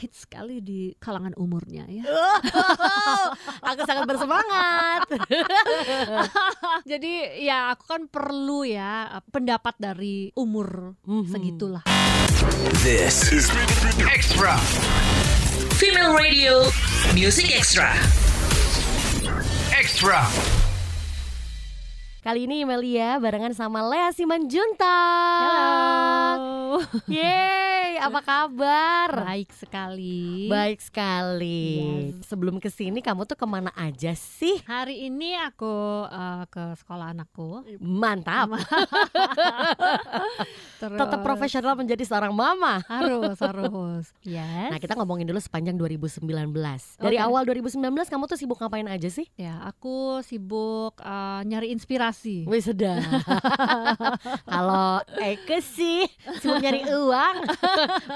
hits sekali di kalangan umurnya ya. Aku sangat bersemangat. Jadi ya aku kan perlu ya pendapat dari umur Mhm. segitulah. This is Extra. Female Radio Music Extra. Extra. Kali ini Melia barengan sama Lea Simanjunta. Halo. Yeay, apa kabar? Baik sekali. Baik sekali. Yes. Sebelum ke sini kamu tuh ke mana aja sih? Hari ini aku eh, ke sekolah anakku. Mantap. Terus Tetap profesional menjadi seorang mama. Harus, harus. Yes. Nah kita ngomongin dulu sepanjang 2019 Dari Oke. awal 2019 kamu tuh sibuk ngapain aja sih? Ya, aku sibuk eh, nyari inspirasi. Wih sedap Kalau Eke sih sibuk nyari uang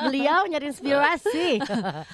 Beliau nyari inspirasi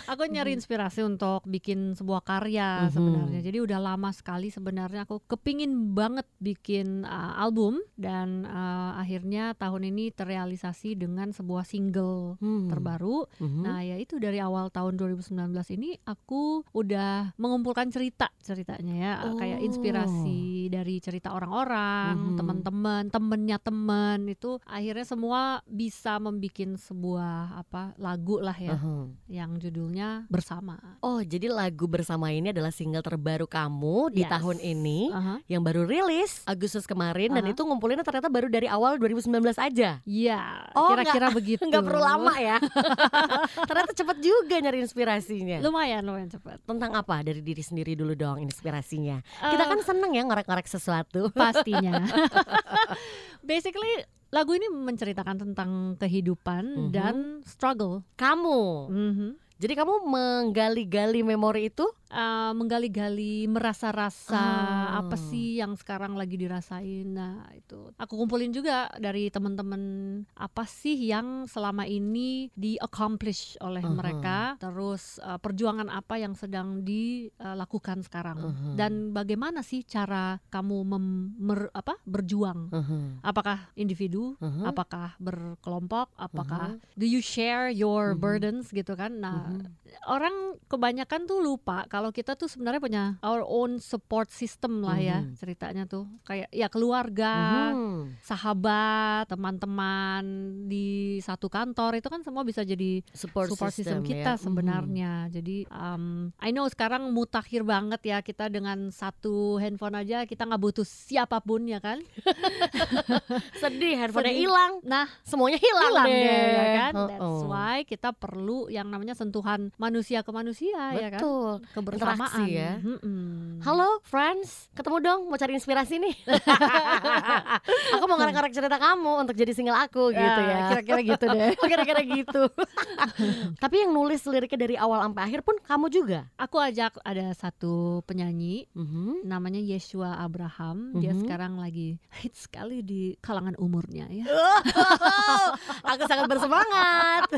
Aku nyari inspirasi untuk bikin sebuah karya Mhm. sebenarnya. Jadi udah lama sekali sebenarnya aku kepingin banget bikin uh, album dan uh, akhirnya tahun ini terrealisasi dengan sebuah single Hmm. terbaru. Mhm. Nah, ya itu dari awal tahun 2019 ini aku udah mengumpulkan cerita ceritanya ya, kayak Oh. inspirasi dari cerita orang-orang, Mhm. teman-teman, temennya temen itu akhirnya semua bisa membuat sebuah apa lagu lah ya Mhm. yang judulnya bersama. Oh jadi lagu bersama ini adalah single terbaru kamu di Yes. tahun ini Aha. Yang baru rilis Agustus kemarin Dan Aha. itu ngumpulinnya ternyata baru dari awal 2019 aja Iya, Oh, kira-kira begitu. Nggak perlu lama ya Ternyata cepet juga nyari inspirasinya Lumayan, lumayan cepat. Tentang apa dari diri sendiri dulu dong inspirasinya Kita kan seneng ya ngorek-ngorek sesuatu pastinya. Basically lagu ini menceritakan tentang kehidupan Mhm. dan struggle. Kamu Mhm. Jadi kamu menggali-gali memori itu Uh, menggali-gali merasa-rasa Ah. apa sih yang sekarang lagi dirasain. Nah, itu aku kumpulin juga dari teman-teman apa sih yang selama ini di accomplish oleh Mhm. mereka, terus uh, perjuangan apa yang sedang dilakukan sekarang Mhm. dan bagaimana sih cara kamu mem- mer- apa berjuang? Mhm. Apakah individu, Mhm. apakah berkelompok, apakah do you share your Mhm. burdens gitu kan? Nah, Mhm. orang kebanyakan tuh lupa kalau kita tuh sebenarnya punya our own support system lah ya Mhm. ceritanya tuh kayak ya keluarga, Mhm. sahabat, teman-teman di satu kantor itu kan semua bisa jadi support, support system, system, kita ya. sebenarnya. Jadi um, I know sekarang mutakhir banget ya kita dengan satu handphone aja kita nggak butuh siapa pun ya kan? Sedih handphonenya hilang Nah semuanya hilang, deh, deh ya kan? Oh, That's why kita perlu yang namanya sentuhan manusia ke manusia ya kan? betul Kebersamaan. Interaksi ya. Mm-mm. Halo friends, ketemu dong mau cari inspirasi nih. aku mau ngarek-ngarek cerita kamu untuk jadi single aku gitu ya. Kira-kira gitu deh. Oh, kira-kira gitu. Tapi yang nulis liriknya dari awal sampai akhir pun kamu juga. Aku ajak ada satu penyanyi Mhm. namanya Yeshua Abraham. Dia Mhm. sekarang lagi hits sekali di kalangan umurnya ya. aku sangat bersemangat.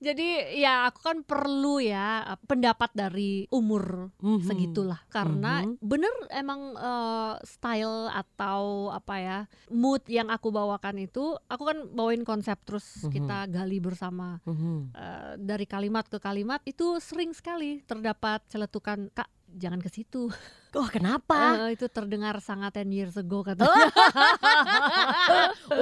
Jadi ya aku kan perlu ya pendapat dari umur Mhm. segitulah karena Mhm. bener emang eh, style atau apa ya mood yang aku bawakan itu aku kan bawain konsep terus Mhm. kita gali bersama Mhm. Eh, dari kalimat ke kalimat itu sering sekali terdapat celetukan kak jangan ke situ Oh kenapa? Eh, itu terdengar sangat 10 years ago kata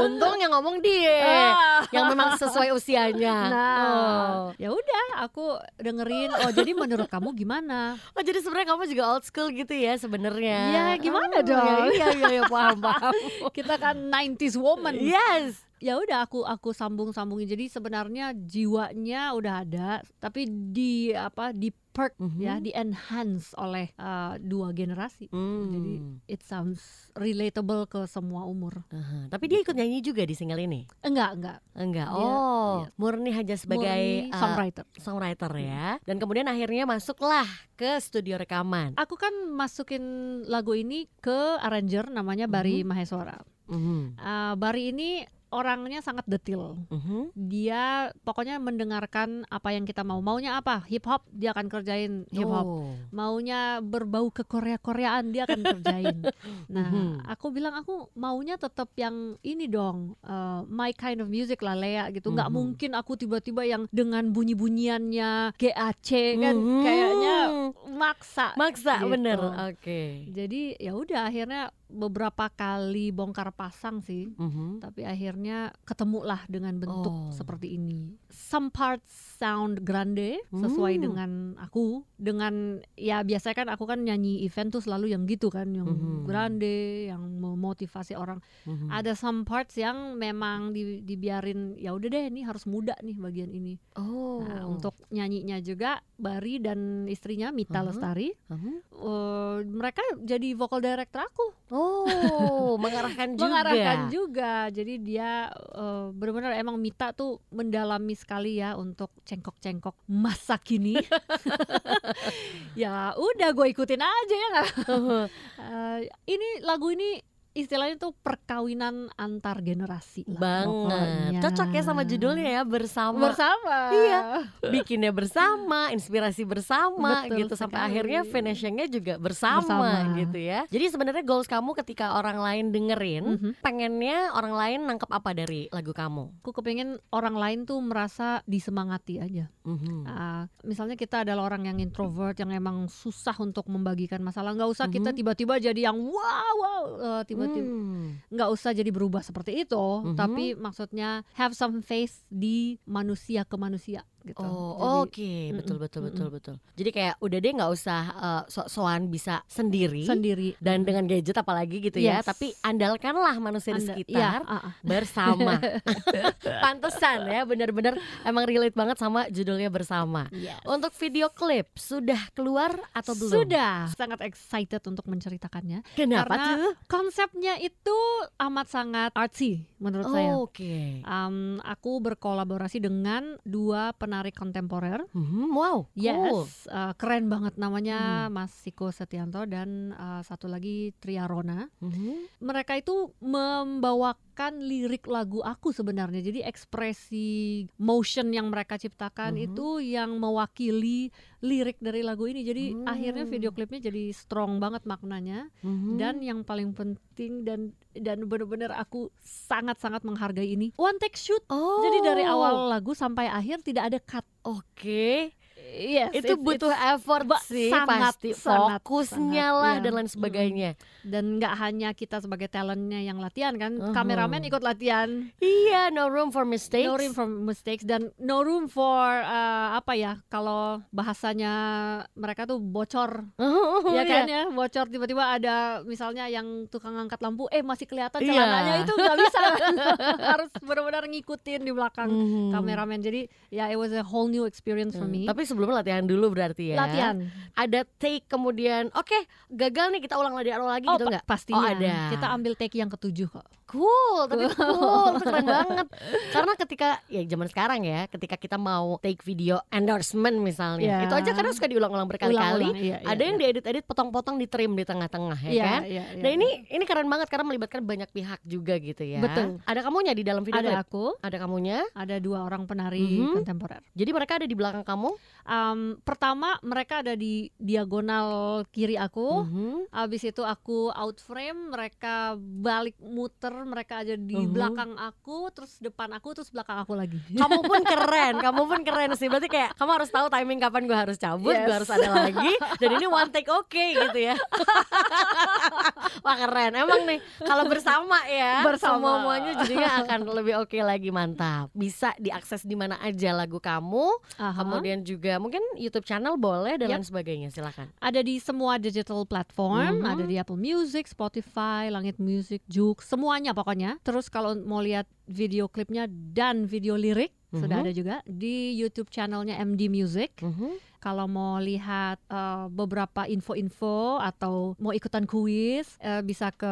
Untung yang ngomong dia, yang memang sesuai usianya. nah Oh. ya udah aku dengerin oh jadi menurut kamu gimana Oh jadi sebenarnya kamu juga old school gitu ya sebenarnya. Ya, gimana Oh, dong? Iya iya iya paham paham. kita kan 90s woman yes. ya udah aku aku sambung sambungin jadi sebenarnya jiwanya udah ada tapi di apa di perk Mhm. ya di enhance oleh uh, dua generasi Hmm. jadi it sounds relatable ke semua umur Aha, Tapi dia ikut nyanyi juga di single ini? enggak enggak Enggak. Dia- oh, iya. murni hanya sebagai Murni uh, songwriter songwriter ya. Dan kemudian akhirnya masuklah ke studio rekaman. aku kan masukin lagu ini ke arranger namanya Bari Maheswara Mhm. Uh, Bari ini orangnya sangat detil. Mhm. Dia pokoknya mendengarkan apa yang kita mau. Maunya apa? Hip hop, dia akan kerjain hip hop. Oh. Maunya berbau ke Korea-Koreaan, dia akan kerjain. Nah, Mhm. aku bilang aku maunya tetap yang ini dong, eh, my kind of music lah Lea gitu. Nggak Mhm. mungkin aku tiba-tiba yang dengan bunyi-bunyiannya GAC kan kayaknya maksa. maksa gitu. bener. Oke. Jadi ya udah akhirnya beberapa kali bongkar pasang sih. Mhm. Tapi akhirnya ketemulah dengan bentuk Oh. seperti ini. Some parts sound grande sesuai Hmm. dengan aku. Dengan ya biasanya kan aku kan nyanyi event tuh selalu yang gitu kan, yang Mhm. grande, yang memotivasi orang. Mhm. Ada some parts yang memang di- dibiarin ya udah deh ini harus muda nih bagian ini. Oh. Nah, untuk nyanyinya juga Bari dan istrinya Mita Mhm. Lestari, Mhm. eh, mereka jadi vocal director aku. Oh, mengarahkan juga. mengarahkan juga. Jadi dia eh, benar-benar emang Mita tuh mendalami sekali ya untuk cengkok-cengkok masa kini. Ya udah gue ikutin aja ya. Nggak Eh, ini lagu ini istilahnya tuh perkawinan antar generasi lah Banget. pokoknya. Cocok ya sama judulnya ya bersama. bersama Iya. Bikinnya bersama, inspirasi bersama Betul gitu sampai sekali. akhirnya finishingnya juga bersama, Bersama. gitu ya. Jadi sebenarnya goals kamu ketika orang lain dengerin, Mhm. pengennya orang lain nangkep apa dari lagu kamu? aku kepengen orang lain tuh merasa disemangati aja Mhm. Ah, misalnya kita adalah orang yang introvert yang emang susah untuk membagikan masalah nggak usah kita Mhm. tiba-tiba jadi yang wow wow eh, tiba-tiba Hmm. nggak usah jadi berubah seperti itu Mhm. tapi maksudnya have some faith di manusia ke manusia gitu Oh, oke, betul mm-mm, betul mm-mm. betul betul. Jadi kayak udah deh nggak usah uh, sok-sokan bisa sendiri sendiri dan dengan gadget apalagi gitu ya, Yes. tapi andalkanlah manusia di Anda- sekitar iya, ah, ah. bersama. Pantesan ya, benar-benar emang relate banget sama judulnya bersama. Yes. Untuk video klip sudah keluar atau belum? sudah sangat excited untuk menceritakannya Kenapa Karena tuh? konsepnya itu amat sangat artsy menurut saya Oh, Oke. Um, aku berkolaborasi dengan dua penari kontemporer Mhm, wow, cool. Yes, uh, keren banget namanya Mas Siko Setianto dan uh, satu lagi Tria Rona. Mhm. Mereka itu membawakan lirik lagu aku sebenarnya. Jadi ekspresi motion yang mereka ciptakan Mhm. itu yang mewakili lirik dari lagu ini. Jadi Hmm. akhirnya video klipnya jadi strong banget maknanya Mhm. dan yang paling penting dan dan benar-benar aku sangat-sangat menghargai ini one take shoot. oh. Jadi dari awal lagu sampai akhir tidak ada cut. Oke. Yes, itu it's- butuh it's- effort ba- sih sangat, pasti sangat, fokusnya sangat, lah iya. dan lain sebagainya. dan nggak hanya kita sebagai talentnya yang latihan kan Uh-huh. kameramen ikut latihan Iya, no room for mistakes. no room for mistakes dan no room for uh, apa ya kalau bahasanya mereka tuh bocor ya kan ya bocor tiba-tiba ada misalnya yang tukang angkat lampu eh masih kelihatan Iya. celananya itu nggak bisa harus benar-benar ngikutin di belakang Mhm. kameramen jadi ya it was a whole new experience for me Hmm, Tapi sebelumnya latihan dulu berarti ya. latihan Ada take kemudian, oke gagal nih kita ulang lagi lagi oh gitu pa- nggak? pastinya Oh, ada. kita ambil take yang ketujuh kok Cool, tapi cool, keren banget. Karena ketika ya zaman sekarang ya, ketika kita mau take video endorsement misalnya, Ya. itu aja kadang suka diulang-ulang berkali-kali. Iya, iya, ada yang iya. diedit-edit potong-potong di trim di tengah-tengah ya Iya, kan? iya, Nah iya, ini ini keren banget karena melibatkan banyak pihak juga gitu ya. Betul. Ada kamunya di dalam video ada aku Ada kamunya. ada dua orang penari Mhm. kontemporer. Jadi mereka ada di belakang kamu. Um, pertama mereka ada di diagonal kiri aku. Mhm. Abis itu aku out frame, mereka balik muter, mereka ada di Mhm. belakang aku, terus depan aku, terus belakang aku lagi. Kamu pun keren, kamu pun keren sih. Berarti kayak kamu harus tahu timing kapan gue harus cabut, gue Yes. harus ada lagi. Dan ini one take oke gitu ya. Wah keren, emang nih kalau bersama ya, Bersama. semuanya jadinya akan lebih oke lagi mantap. Bisa diakses di mana aja lagu kamu, Aha. kemudian juga mungkin YouTube channel boleh dan Yap. lain sebagainya. Silakan. ada di semua digital platform, Mhm. ada di Apple Music, Spotify, Langit Music, Juk, semuanya pokoknya. Terus kalau mau lihat video klipnya dan video lirik sudah Mhm. ada juga di YouTube channelnya MD Music. Mhm. Kalau mau lihat uh, beberapa info-info atau mau ikutan kuis uh, bisa ke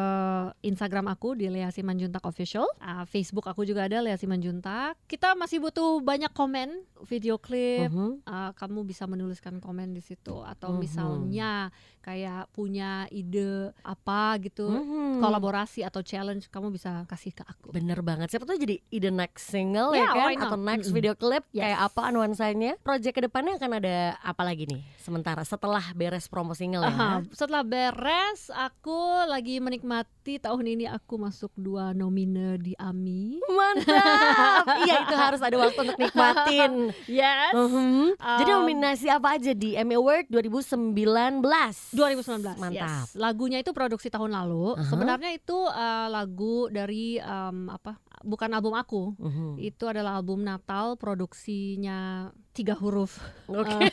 Instagram aku di Lea Simanjuntak Official. Uh, Facebook aku juga ada Lea Simanjuntak. Kita masih butuh banyak komen video klip. Mhm. Uh, kamu bisa menuliskan komen di situ atau Mhm. misalnya kayak punya ide apa gitu Mhm. kolaborasi atau challenge kamu bisa kasih ke aku. Bener banget. Siapa tuh jadi ide next single Yeah, ya kan why not? atau next video clip Yes. kayak apa nuansanya? Project ke depannya akan ada apa lagi nih? Sementara setelah beres promo single ya. Aha, setelah beres aku lagi menikmati tahun ini aku masuk dua nomine di AMI. Mantap. iya itu harus ada waktu untuk nikmatin. Yes. Jadi Um, nominasi apa aja di Emmy Award 2019? 2019. Mantap. yes. Lagunya itu produksi tahun lalu. Aha. Sebenarnya itu uh, lagu dari um, apa? Bukan album aku. Mhm. Itu adalah album Natal produksinya tiga huruf. Oke.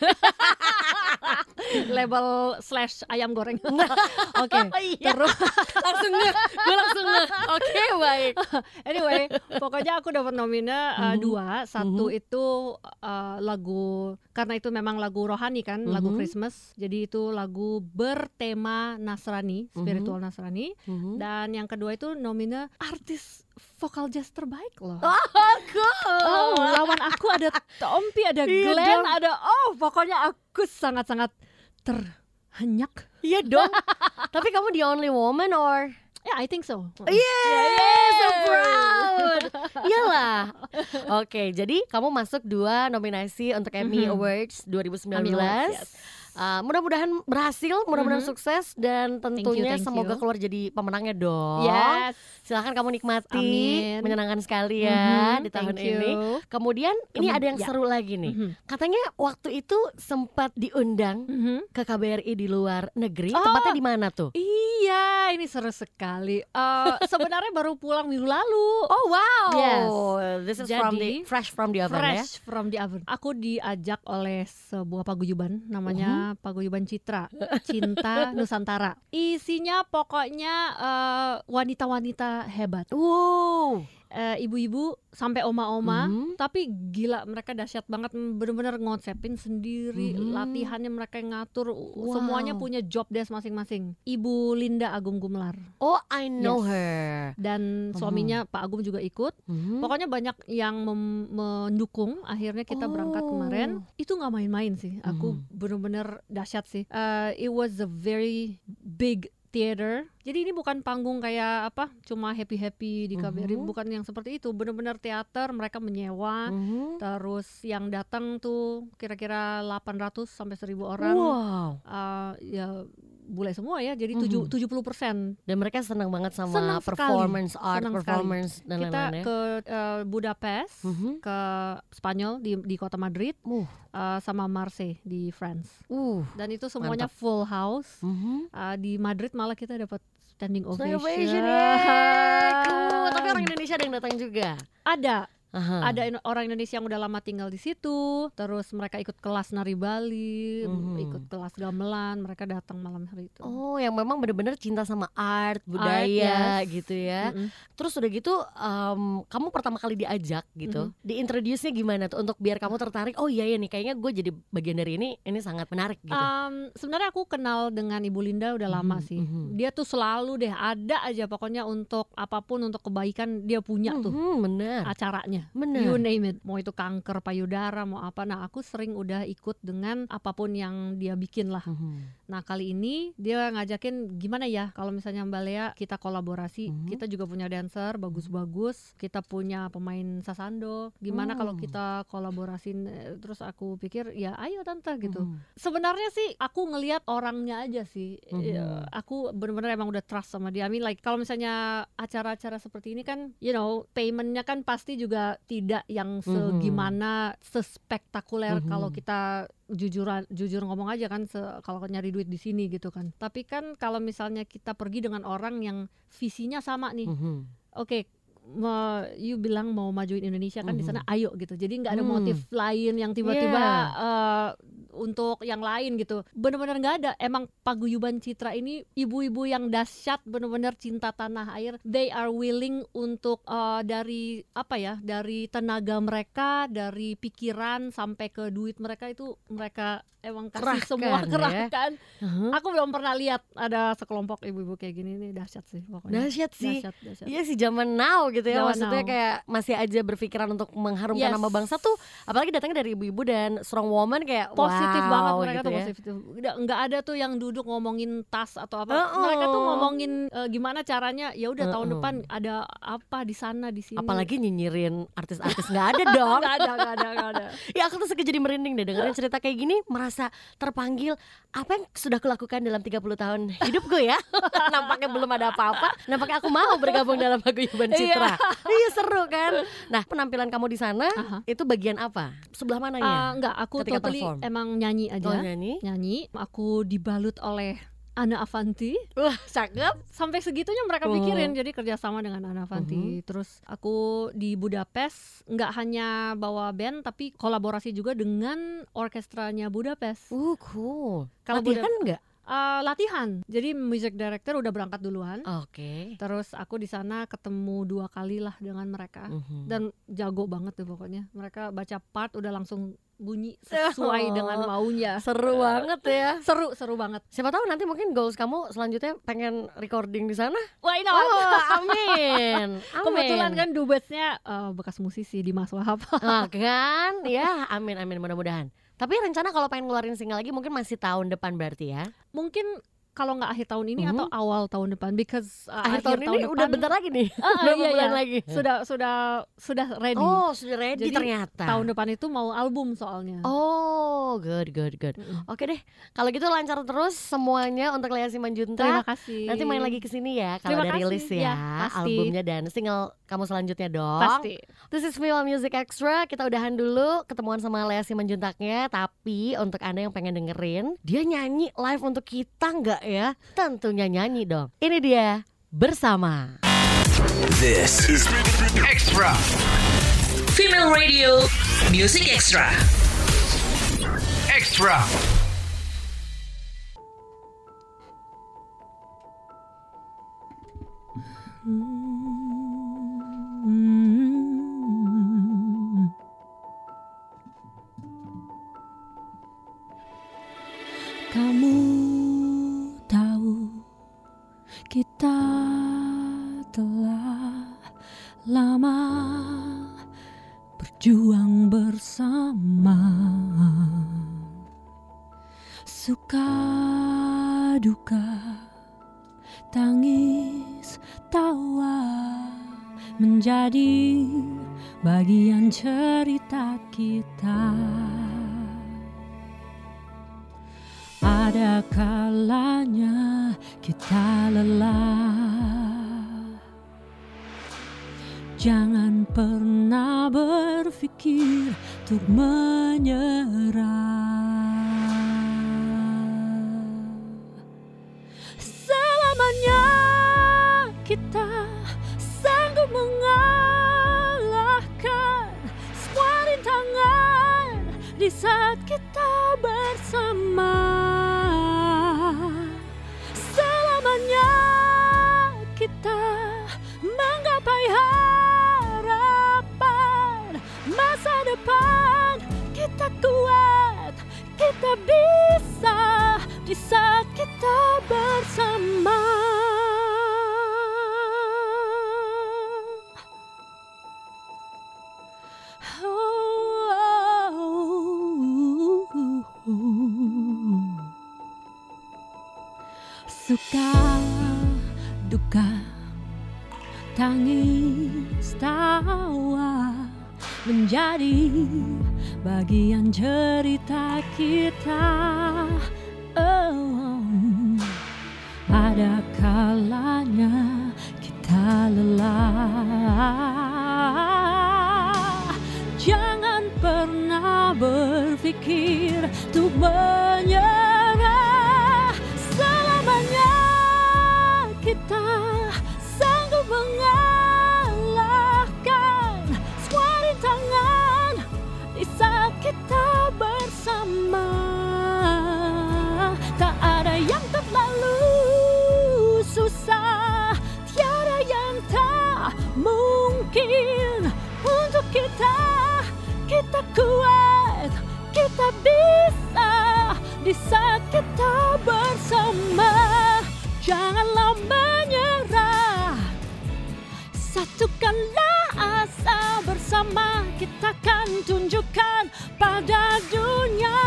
Label slash ayam goreng. Oke. Iya. Terus langsung nge, gue langsung nge. Oke baik. anyway, pokoknya aku dapat nomine uh, Mhm. dua. Satu Mhm. itu uh, lagu karena itu memang lagu rohani kan, lagu Mhm. Christmas. Jadi itu lagu bertema Nasrani, Mhm. spiritual Nasrani. Mhm. Dan yang kedua itu nomine artis vokal jazz terbaik loh. Oh, cool. Oh, lawan aku ada Tompi, ada Iya Glenn, dong. ada oh, pokoknya aku sangat-sangat terhenyak. Iya dong. Tapi kamu the only woman or? Yeah, I think so. Yeah, so proud. Iyalah. Oke, jadi kamu masuk dua nominasi untuk Emmy Mhm. Awards 2019. Emmy Awards, yes. Uh, mudah-mudahan berhasil, mudah-mudahan Mhm. sukses dan tentunya thank semoga you. keluar jadi pemenangnya dong. Yes. Silahkan kamu nikmati, Amin. menyenangkan sekali ya Mhm, di tahun thank you. ini. Kemudian ini ada yang ya. seru lagi nih. Mhm. Katanya waktu itu sempat diundang Mhm. ke KBRI di luar negeri. Oh. Tempatnya di mana tuh? Iya, ini seru sekali. Eh, sebenarnya baru pulang minggu lalu. Oh wow. Yes. This is from Jadi, the fresh from the oven ya. Fresh from the oven. Aku diajak oleh sebuah paguyuban namanya Paguyuban Citra, Cinta Nusantara. Isinya pokoknya eh, wanita-wanita hebat. Wow. Eh, ibu-ibu sampai oma-oma. Mhm. Tapi gila mereka dahsyat banget bener-bener ngonsepin sendiri Mhm. latihannya mereka yang ngatur Wow. semuanya punya job desk masing-masing. Ibu Linda Agung Gumelar Oh, I know Yes. her. dan Mhm. suaminya Pak Agung juga ikut. Mhm. Pokoknya banyak yang mem- mendukung. Akhirnya kita berangkat Oh. kemarin. Itu nggak main-main sih. Aku Mhm. bener-bener dahsyat sih. Uh, it was a very big theater. Jadi ini bukan panggung kayak apa, cuma happy happy di KBRI, Mhm. bukan yang seperti itu. Bener-bener teater. Mereka menyewa. Mhm. Terus yang datang tuh kira-kira 800 sampai 1000 orang. Wow. Uh, ya bule semua ya. Jadi Mhm. tujuh 70% Dan mereka senang banget sama Senang sekali. performance art, Senang sekali. performance dan kita lain-lain ya. ke uh, Budapest, Mhm. ke Spanyol di di kota Madrid, Uh. uh, sama Marseille di France. Uh. Dan itu semuanya full house. Mhm. Uh, di Madrid malah kita dapat standing ovation. Celebration ya. Cool. Tapi orang Indonesia ada yang datang juga. Ada, Aha. ada in- orang Indonesia yang udah lama tinggal di situ. Terus mereka ikut kelas nari Bali, Mhm. ikut kelas gamelan. Mereka datang malam hari itu. Oh, yang memang benar-benar cinta sama art, budaya yes. gitu ya. Mm-mm. Terus udah gitu, em, kamu pertama kali diajak gitu, diintroduce-nya gimana tuh untuk biar kamu tertarik? Oh iya ya nih, kayaknya gue jadi bagian dari ini, ini sangat menarik gitu. Um, sebenarnya aku kenal dengan Ibu Linda udah lama Mhm, sih. mhm. Dia tuh selalu deh ada aja pokoknya untuk apa pun untuk kebaikan dia punya tuh Mhm, benar, acaranya. benar. You name it. Mau itu kanker payudara, mau apa. Nah, aku sering udah ikut dengan apa pun yang dia bikin lah. Mhm. Nah, kali ini dia ngajakin gimana ya kalau misalnya Mbak Lea kita kolaborasi. Mhm. Kita juga punya dancer bagus-bagus. Kita punya pemain sasando. Gimana kalau Hmm. kita kolaborasin Eh, terus aku pikir ya ayo tante gitu. Mhm. Sebenarnya sih aku ngelihat orangnya aja sih. Mhm. Ya, aku bener-bener emang udah trust sama dia. I mean like kalau misalnya acara-acara seperti ini kan, you know, paymentnya kan pasti juga tidak yang Mhm. segimana sespektakuler Mhm. kalau kita jujuran jujur ngomong aja kan se- kalau nyari duit di sini gitu kan. Tapi kan kalau misalnya kita pergi dengan orang yang visinya sama nih. Mhm. Oke, me- you bilang mau majuin Indonesia kan di sana Mhm. ayo gitu jadi nggak ada Hmm. motif lain yang tiba-tiba Iya. eh, untuk yang lain gitu benar-benar nggak ada emang paguyuban Citra ini ibu-ibu yang dahsyat benar-benar cinta tanah air they are willing untuk eh, dari apa ya dari tenaga mereka dari pikiran sampai ke duit mereka itu mereka emang kasih Kerahkan semua ya. kerahkan Huh? aku belum pernah lihat ada sekelompok ibu-ibu kayak gini nih dahsyat sih pokoknya Dahsyat sih. dahsyat, dahsyat. Iya sih zaman now gitu ya Zaman maksudnya now. kayak masih aja berpikiran untuk mengharumkan Yes. nama bangsa tuh apalagi datangnya dari ibu-ibu dan strong woman kayak positif wow, banget mereka gitu tuh ya. positif ada tuh yang duduk ngomongin tas atau apa Uh-uh. mereka tuh ngomongin eh, gimana caranya ya udah tahun Uh-uh. depan ada apa di sana di sini Apalagi nyinyirin artis-artis nggak ada dong. nggak ada nggak ada nggak ada ya aku tuh suka jadi merinding deh dengerin cerita kayak gini merasa terpanggil apa yang sudah kulakukan dalam 30 tahun hidupku ya. Nampaknya belum ada apa-apa. Nampaknya aku mau bergabung dalam paguyuban Citra. iya seru kan. Nah penampilan kamu di sana Aha. itu bagian apa? Sebelah Ah, mananya? nggak aku Ketika totally perform. emang nyanyi aja Oh nyanyi. nyanyi aku dibalut oleh Ana Avanti Wah cakep. sampai segitunya mereka Oh. pikirin jadi kerjasama dengan Ana Avanti terus aku di Budapest nggak hanya bawa band tapi kolaborasi juga dengan orkestranya Budapest Uh cool. Kalau Latihan nggak? Eh, latihan jadi music director udah berangkat duluan Oke. terus aku di sana ketemu dua kali lah dengan mereka Mhm. dan jago banget tuh pokoknya mereka baca part udah langsung bunyi sesuai Oh. dengan maunya seru banget ya. seru seru banget Siapa tahu nanti mungkin goals kamu selanjutnya pengen recording di sana. why Oh, amin. amin. kebetulan kan dubesnya eh, bekas musisi di Mas Wahab Ah, kan? Ya, amin amin mudah-mudahan. Tapi rencana kalau pengen ngeluarin single lagi mungkin masih tahun depan berarti ya. mungkin kalau nggak akhir tahun ini Mhm. atau awal tahun depan because uh, Akhir, tahun, ini depan udah bentar lagi nih. Ah, Berapa iya, bulan iya. lagi? sudah sudah sudah ready Oh, sudah ready Jadi, ternyata. tahun depan itu mau album soalnya Oh, good good good. Mm-mm. Oke deh. Kalau gitu lancar terus semuanya untuk Lea Simanjunta. terima kasih Nanti main lagi ke sini ya kalau kasih. rilis ya, Ya, pasti. albumnya dan single kamu selanjutnya dong. pasti This is Mila Music Extra. Kita udahan dulu ketemuan sama Lea Simanjuntaknya. Tapi untuk anda yang pengen dengerin, dia nyanyi live untuk kita nggak ya? Tentunya nyanyi dong. Ini dia bersama. This is Extra. Female Radio Music Extra. Extra. Kamu kita telah lama berjuang bersama. Suka duka Tangis tawa Menjadi bagian pernah berpikir untuk menyerah Selamanya kita sanggup mengalahkan semua rintangan di saat kita bersama. Depan kita kuat kita bisa di saat kita bersama. Suka duka tangis tawa menjadi bagian cerita kita. Oh, ada kalanya kita lelah. Jangan pernah berpikir untuk menyerah. kuat. Kita bisa di saat kita bersama. Janganlah menyerah. Satukanlah asa bersama. Kita akan tunjukkan pada dunia.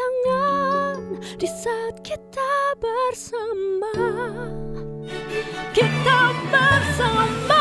Rintangan di saat kita bersama. Kita bersama.